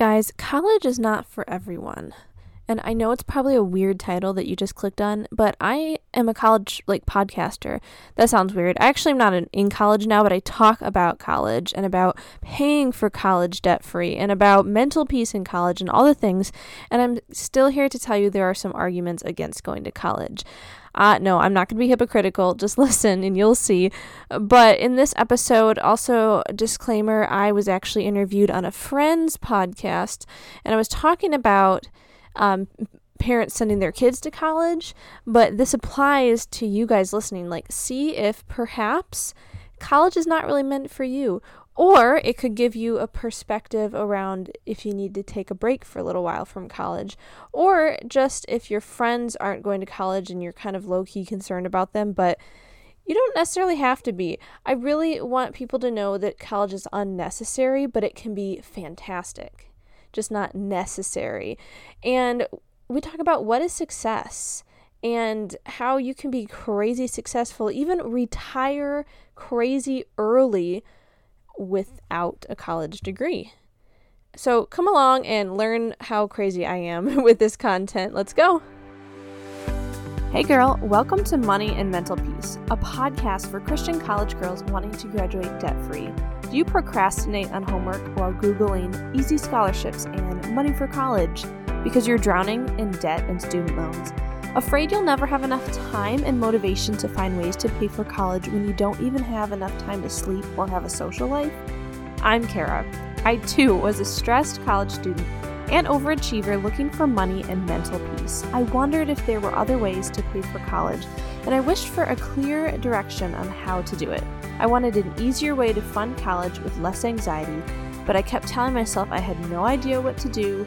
Guys, college is not for everyone. And I know it's probably a weird title that you just clicked on, but I am a college like podcaster. That sounds weird. I actually am not in, in college now, but I talk about college and about paying for college debt free and about mental peace in college and all the things. And I'm still here to tell you there are some arguments against going to college. Uh, no, I'm not going to be hypocritical. Just listen and you'll see. But in this episode, also, disclaimer I was actually interviewed on a friend's podcast and I was talking about um, parents sending their kids to college. But this applies to you guys listening. Like, see if perhaps college is not really meant for you or it could give you a perspective around if you need to take a break for a little while from college. Or just if your friends aren't going to college and you're kind of low key concerned about them, but you don't necessarily have to be. I really want people to know that college is unnecessary, but it can be fantastic, just not necessary. And we talk about what is success and how you can be crazy successful, even retire crazy early without a college degree. So come along and learn how crazy I am with this content. Let's go. Hey girl, welcome to Money and Mental Peace, a podcast for Christian college girls wanting to graduate debt free. Do you procrastinate on homework while Googling easy scholarships and money for college because you're drowning in debt and student loans? Afraid you'll never have enough time and motivation to find ways to pay for college when you don't even have enough time to sleep or have a social life? I'm Kara. I too was a stressed college student and overachiever looking for money and mental peace. I wondered if there were other ways to pay for college, and I wished for a clear direction on how to do it. I wanted an easier way to fund college with less anxiety, but I kept telling myself I had no idea what to do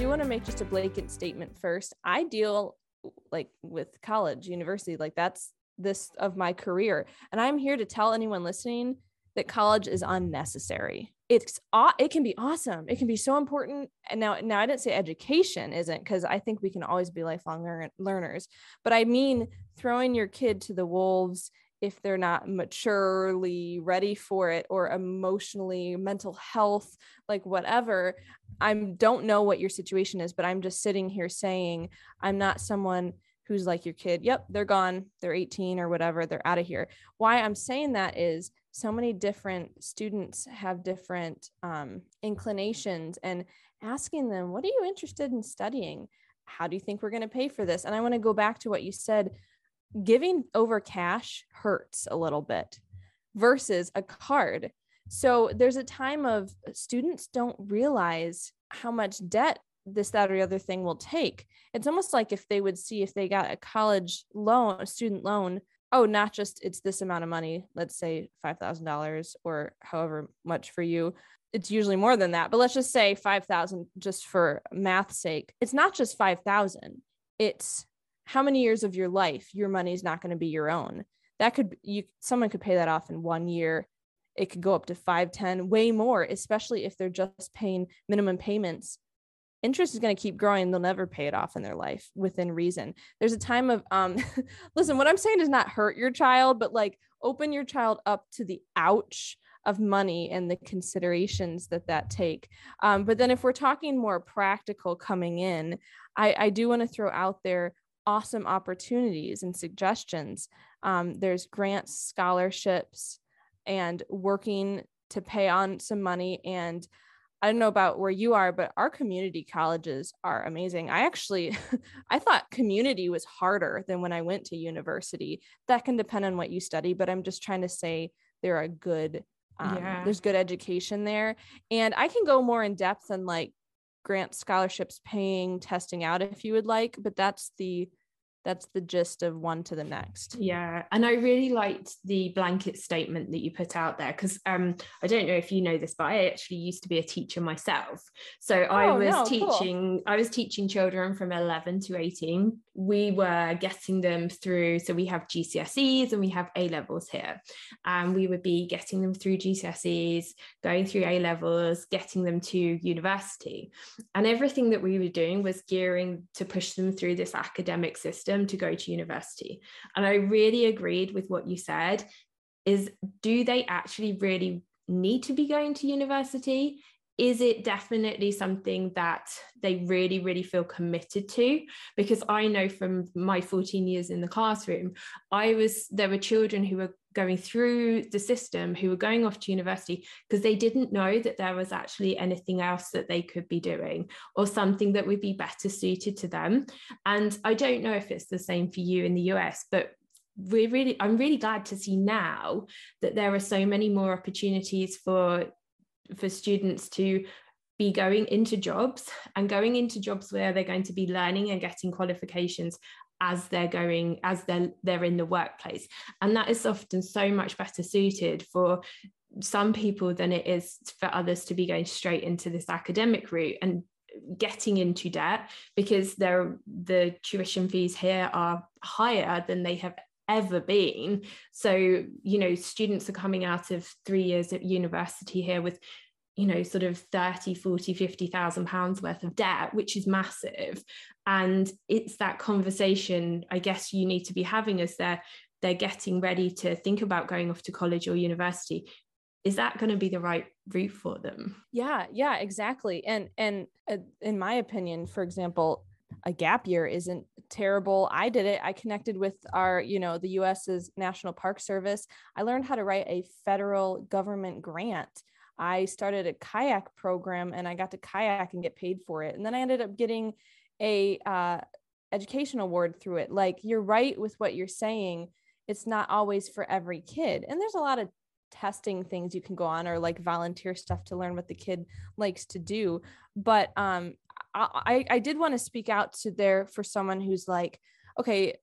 do want to make just a blanket statement first. I deal like with college, university, like that's this of my career. And I'm here to tell anyone listening that college is unnecessary. It's it can be awesome. It can be so important. And now now I didn't say education isn't because I think we can always be lifelong lear- learners. But I mean throwing your kid to the wolves if they're not maturely ready for it or emotionally mental health like whatever i don't know what your situation is but i'm just sitting here saying i'm not someone who's like your kid yep they're gone they're 18 or whatever they're out of here. Why i'm saying that is so many different students have different um, inclinations and asking them what are you interested in studying? How do you think we're going to pay for this? And i want to go back to what you said giving over cash hurts a little bit versus a card. So there's a time of students don't realize how much debt this, that, or the other thing will take. It's almost like if they would see if they got a college loan, a student loan, oh, not just it's this amount of money, let's say $5,000 or however much for you. It's usually more than that, but let's just say 5,000 just for math's sake. It's not just 5,000. It's how many years of your life your money is not going to be your own. That could you someone could pay that off in one year. It could go up to five ten way more especially if they're just paying minimum payments. Interest is going to keep growing they'll never pay it off in their life within reason. There's a time of um listen what i'm saying does not hurt your child but like open your child up to the ouch of money and the considerations that that take. Um, but then if we're talking more practical coming in i i do want to throw out there awesome opportunities and suggestions. Um, there's grants, scholarships, and working to pay on some money. And I don't know about where you are, but our community colleges are amazing. I actually, I thought community was harder than when I went to university. That can depend on what you study, but I'm just trying to say there are good, um, yeah. there's good education there. And I can go more in depth and like grant scholarships paying testing out if you would like but that's the that's the gist of one to the next. Yeah and i really liked the blanket statement that you put out there because um i don't know if you know this but i actually used to be a teacher myself. So oh, i was no, teaching cool. i was teaching children from 11 to 18 we were getting them through so we have gcse's and we have a levels here. And we would be getting them through gcse's going through a levels getting them to university. And everything that we were doing was gearing to push them through this academic system them to go to university. And I really agreed with what you said is do they actually really need to be going to university? Is it definitely something that they really, really feel committed to? Because I know from my 14 years in the classroom, I was there were children who were going through the system who were going off to university because they didn't know that there was actually anything else that they could be doing or something that would be better suited to them and i don't know if it's the same for you in the us but we're really i'm really glad to see now that there are so many more opportunities for for students to be going into jobs and going into jobs where they're going to be learning and getting qualifications as they're going as they're they're in the workplace. And that is often so much better suited for some people than it is for others to be going straight into this academic route and getting into debt because they the tuition fees here are higher than they have ever been. So you know students are coming out of 3 years at university here with you know sort of 30 40 50,000 pounds worth of debt which is massive. And it's that conversation i guess you need to be having as they're they're getting ready to think about going off to college or university. Is that going to be the right route for them? Yeah yeah exactly. And and uh, in my opinion for example a gap year isn't terrible. I did it. I connected with our, you know, the US's National Park Service. I learned how to write a federal government grant I started a kayak program and I got to kayak and get paid for it. And then I ended up getting a uh, education award through it. Like you're right with what you're saying. It's not always for every kid. And there's a lot of testing things you can go on or like volunteer stuff to learn what the kid likes to do. But um, I, I did want to speak out to there for someone who's like, okay,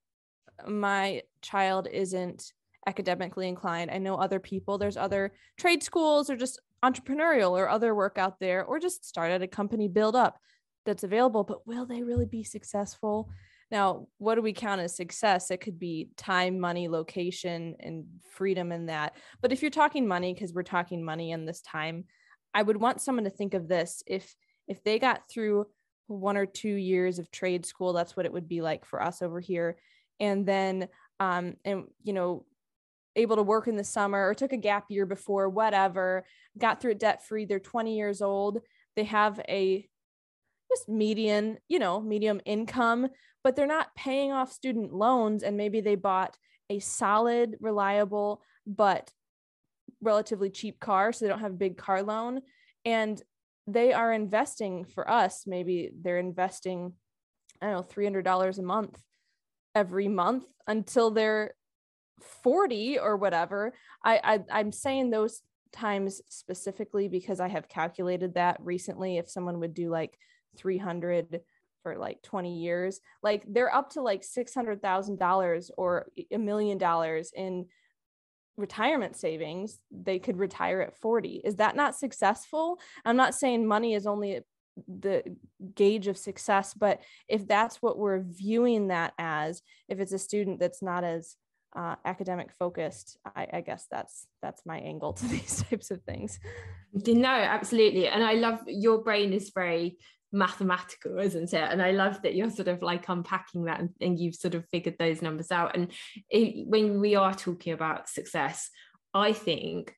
my child isn't academically inclined. I know other people, there's other trade schools or just entrepreneurial or other work out there, or just start at a company, build up that's available. But will they really be successful? Now, what do we count as success? It could be time, money, location, and freedom in that. But if you're talking money, because we're talking money in this time, I would want someone to think of this. If if they got through one or two years of trade school, that's what it would be like for us over here. And then um, and you know, able to work in the summer or took a gap year before, whatever, got through it debt free. They're 20 years old. They have a just median, you know, medium income, but they're not paying off student loans. And maybe they bought a solid, reliable, but relatively cheap car. So they don't have a big car loan. And they are investing for us. Maybe they're investing, I don't know, $300 a month every month until they're 40 or whatever I, I i'm saying those times specifically because i have calculated that recently if someone would do like 300 for like 20 years like they're up to like $600000 or a million dollars in retirement savings they could retire at 40 is that not successful? I'm not saying money is only the gauge of success but if that's what we're viewing that as if it's a student that's not as uh, academic focused I, I, guess that's that's my angle to these types of things. No absolutely. And i love your brain is very mathematical isn't it? And i love that you're sort of like unpacking that and, and you've sort of figured those numbers out. And it, when we are talking about success i think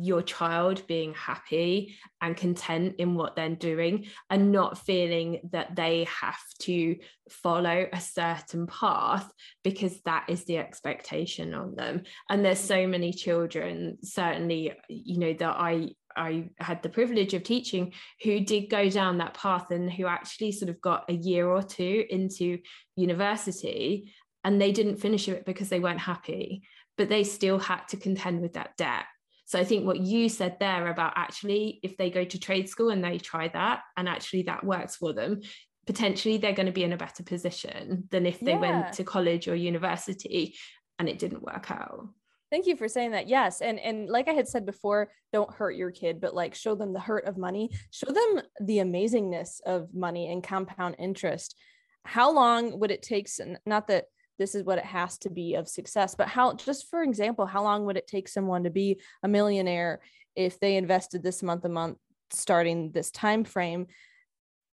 your child being happy and content in what they're doing and not feeling that they have to follow a certain path because that is the expectation on them. And there's so many children certainly you know that I I had the privilege of teaching who did go down that path and who actually sort of got a year or two into university and they didn't finish it because they weren't happy but they still had to contend with that debt so I think what you said there about actually, if they go to trade school and they try that and actually that works for them, potentially they're going to be in a better position than if they yeah. went to college or university and it didn't work out. Thank you for saying that. Yes. And and like I had said before, don't hurt your kid, but like show them the hurt of money. Show them the amazingness of money and compound interest. How long would it take not that this is what it has to be of success, but how just for example, how long would it take someone to be a millionaire if they invested this month a month starting this time frame?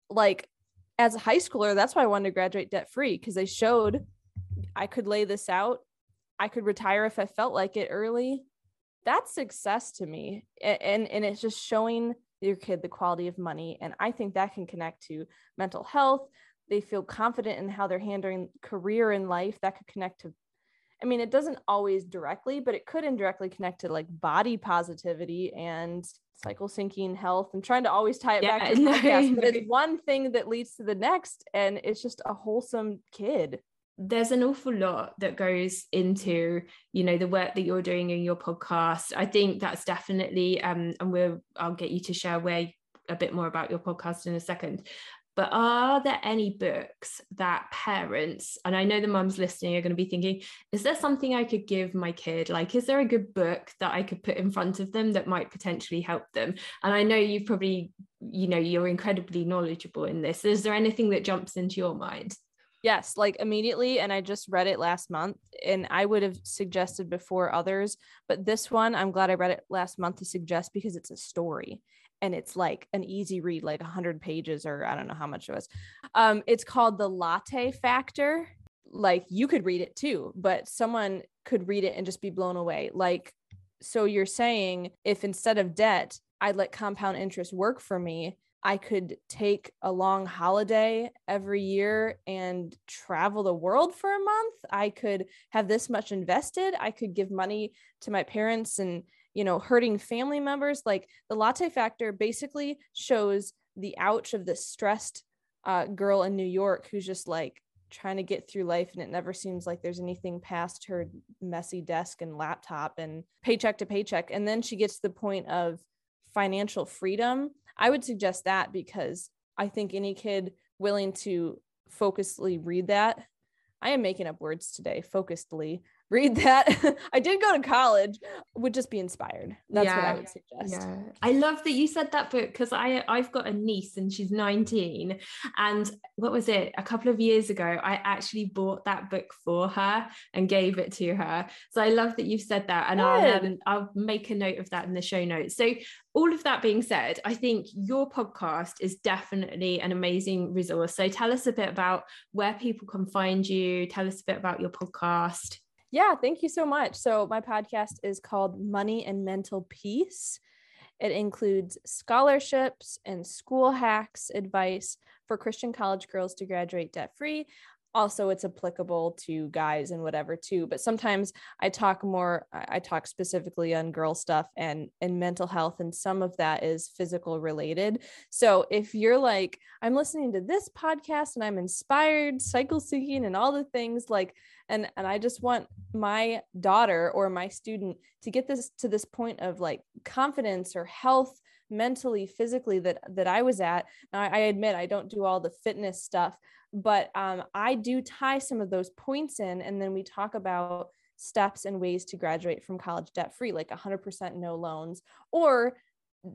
Like as a high schooler, that's why I wanted to graduate debt free because they showed I could lay this out I could retire if I felt like it early. That's success to me. And and it's just showing your kid the quality of money and I think that can connect to mental health. They feel confident in how they're handling career in life. That could connect to I mean, it doesn't always directly, but it could indirectly connect to like body positivity and cycle syncing health. I'm trying to always tie it yeah, back to the podcast, but it's one thing that leads to the next, and it's just a wholesome kid there's an awful lot that goes into you know the work that you're doing in your podcast. I think that's definitely um and we'll i'll get you to share where a bit more about your podcast in a second. But are there any books that parents and i know the mums listening are going to be thinking is there something i could give my kid? Like is there a good book that i could put in front of them that might potentially help them? And i know you've probably you know you're incredibly knowledgeable in this. Is there anything that jumps into your mind Yes, like immediately. And I just read it last month and I would have suggested before others, but this one, I'm glad I read it last month to suggest because it's a story and it's like an easy read, like 100 pages or I don't know how much it was. Um, it's called The Latte Factor. Like you could read it too, but someone could read it and just be blown away. Like, so you're saying if instead of debt, I'd let compound interest work for me, I could take a long holiday every year and travel the world for a month. I could have this much invested. I could give money to my parents and, you know, hurting family members. Like the latte factor basically shows the ouch of this stressed uh, girl in New York who's just like trying to get through life and it never seems like there's anything past her messy desk and laptop and paycheck to paycheck. And then she gets to the point of financial freedom I would suggest that because I think any kid willing to focusedly read that, I am making up words today, focusedly read that. I did go to college, would just be inspired. That's yeah, what I would suggest. Yeah. I love that you said that book because I I've got a niece and she's 19. And what was it? A couple of years ago, I actually bought that book for her and gave it to her. So I love that you've said that. And I'll um, I'll make a note of that in the show notes. So all of that being said, I think your podcast is definitely an amazing resource. So tell us a bit about where people can find you. Tell us a bit about your podcast. Yeah, thank you so much. So, my podcast is called Money and Mental Peace. It includes scholarships and school hacks, advice for Christian college girls to graduate debt free, also it's applicable to guys and whatever too but sometimes i talk more i talk specifically on girl stuff and and mental health and some of that is physical related so if you're like i'm listening to this podcast and i'm inspired cycle syncing, and all the things like and and i just want my daughter or my student to get this to this point of like confidence or health mentally physically that that i was at. Now i admit i don't do all the fitness stuff but um, i do tie some of those points in and then we talk about steps and ways to graduate from college debt free like 100% no loans or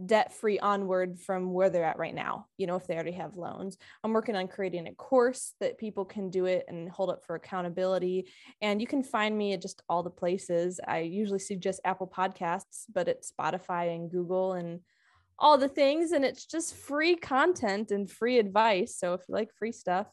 debt free onward from where they're at right now you know if they already have loans. I'm working on creating a course that people can do it and hold up for accountability. And you can find me at just all the places. I usually suggest apple podcasts but it's spotify and google and all the things and it's just free content and free advice. So if you like free stuff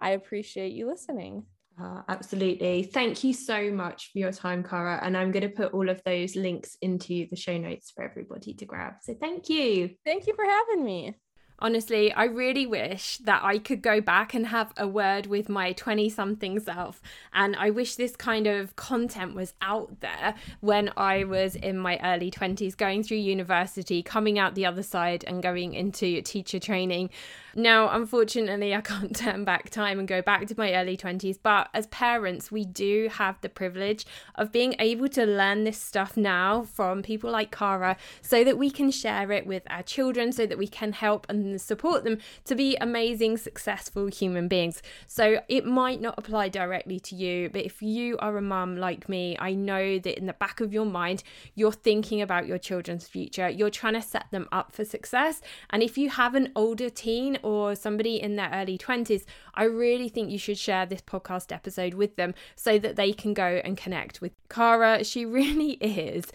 i appreciate you listening uh, absolutely. Thank you so much for your time, Cara. And I'm going to put all of those links into the show notes for everybody to grab. So thank you. Thank you for having me. Honestly, I really wish that I could go back and have a word with my 20 something self. And I wish this kind of content was out there when I was in my early 20s, going through university, coming out the other side, and going into teacher training. Now, unfortunately, I can't turn back time and go back to my early 20s, but as parents, we do have the privilege of being able to learn this stuff now from people like Cara so that we can share it with our children, so that we can help and support them to be amazing, successful human beings. So it might not apply directly to you, but if you are a mum like me, I know that in the back of your mind, you're thinking about your children's future. You're trying to set them up for success. And if you have an older teen or somebody in their early 20s, I really think you should share this podcast episode with them so that they can go and connect with Cara. She really is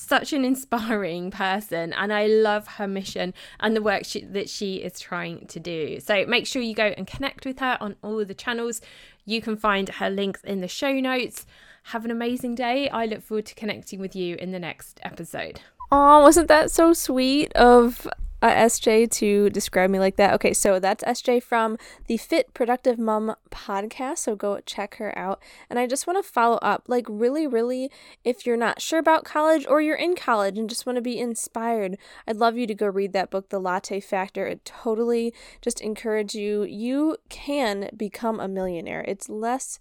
such an inspiring person and I love her mission and the work she, that she is trying to do. So make sure you go and connect with her on all the channels. You can find her links in the show notes. Have an amazing day. I look forward to connecting with you in the next episode. Oh, wasn't that so sweet of uh, SJ to describe me like that. Okay, so that's SJ from the Fit Productive Mom podcast. So go check her out. And I just want to follow up like, really, really, if you're not sure about college or you're in college and just want to be inspired, I'd love you to go read that book, The Latte Factor. It totally just encourage you. You can become a millionaire. It's less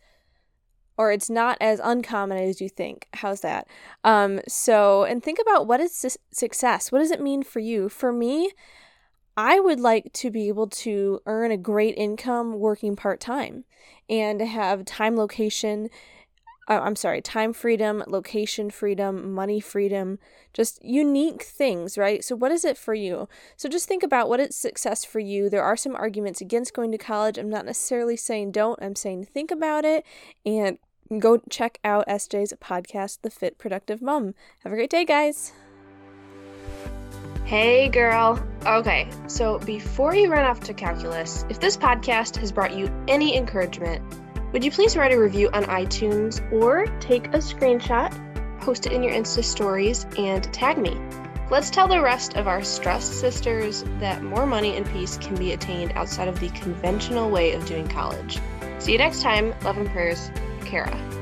or it's not as uncommon as you think. How's that? Um, so, and think about what is su- success? What does it mean for you? For me, I would like to be able to earn a great income working part time and have time, location, uh, I'm sorry, time freedom, location freedom, money freedom, just unique things, right? So, what is it for you? So, just think about what is success for you. There are some arguments against going to college. I'm not necessarily saying don't, I'm saying think about it and go check out SJ's podcast, The Fit Productive Mom. Have a great day, guys. Hey, girl. Okay, so before you run off to calculus, if this podcast has brought you any encouragement, would you please write a review on iTunes or take a screenshot, post it in your Insta stories, and tag me? Let's tell the rest of our stressed sisters that more money and peace can be attained outside of the conventional way of doing college. See you next time. Love and prayers. Kara.